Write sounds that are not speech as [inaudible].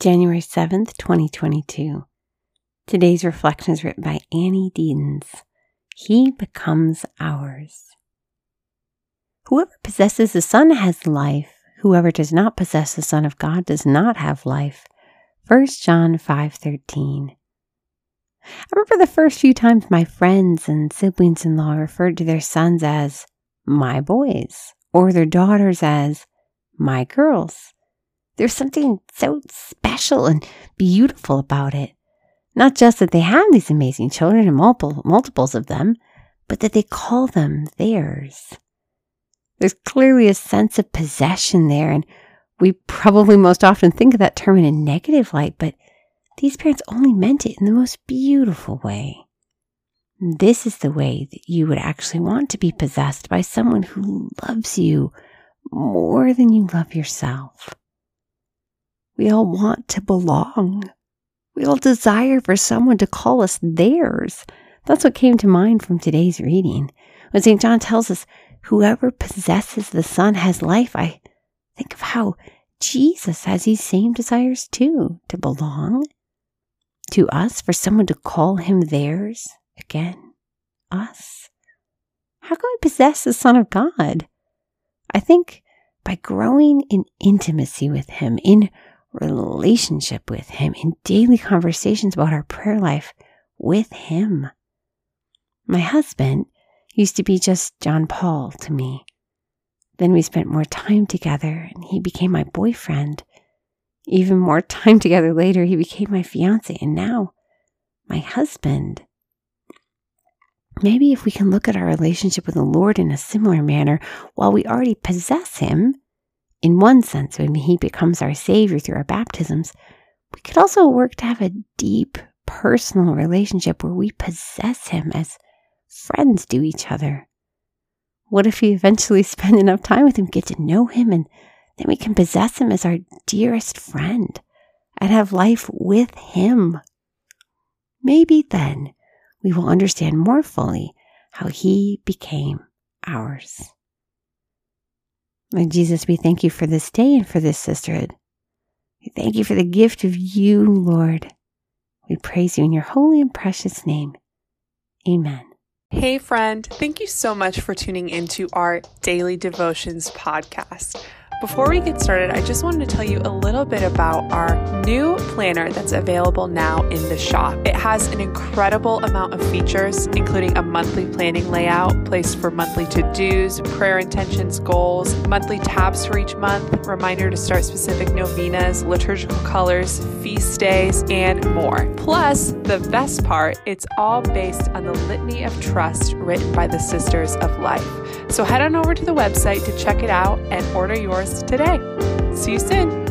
January 7th, 2022. Today's reflection is written by Annie Deedens. He becomes ours. Whoever possesses the Son has life. Whoever does not possess the Son of God does not have life. 1 John 5:13. I remember the first few times my friends and siblings in law referred to their sons as my boys or their daughters as my girls. There's something so special and beautiful about it. Not just that they have these amazing children and multiple, multiples of them, but that they call them theirs. There's clearly a sense of possession there, and we probably most often think of that term in a negative light, but these parents only meant it in the most beautiful way. This is the way that you would actually want to be possessed by someone who loves you more than you love yourself. We all want to belong. We all desire for someone to call us theirs. That's what came to mind from today's reading. When St. John tells us, whoever possesses the Son has life, I think of how Jesus has these same desires too to belong to us, for someone to call him theirs. Again, us. How can we possess the Son of God? I think by growing in intimacy with him, in relationship with Him, in daily conversations about our prayer life with Him. My husband used to be just John Paul to me. Then we spent more time together and he became my boyfriend. Even more time together later, he became my fiance and now my husband. Maybe if we can look at our relationship with the Lord in a similar manner, while we already possess Him, in one sense, when He becomes our Savior through our baptisms, we could also work to have a deep personal relationship where we possess Him as friends do each other. What if we eventually [laughs] spend enough time with Him, get to know Him, and then we can possess Him as our dearest friend and have life with Him? Maybe then we will understand more fully how He became ours. Lord Jesus, we thank you for this day and for this sisterhood. We thank you for the gift of you, Lord. We praise you in your holy and precious name. Amen. Hey, friend. Thank you so much for tuning into our daily devotions podcast. Before we get started, I just wanted to tell you a little bit about our new planner that's available now in the shop. It has an incredible amount of features, including a monthly planning layout, place for monthly to dos, prayer intentions, goals, monthly tabs for each month, reminder to start specific novenas, liturgical colors, feast days, and more. Plus, the best part, it's all based on the Litany of Trust written by the Sisters of Life. So head on over to the website to check it out and order yours today. See you soon.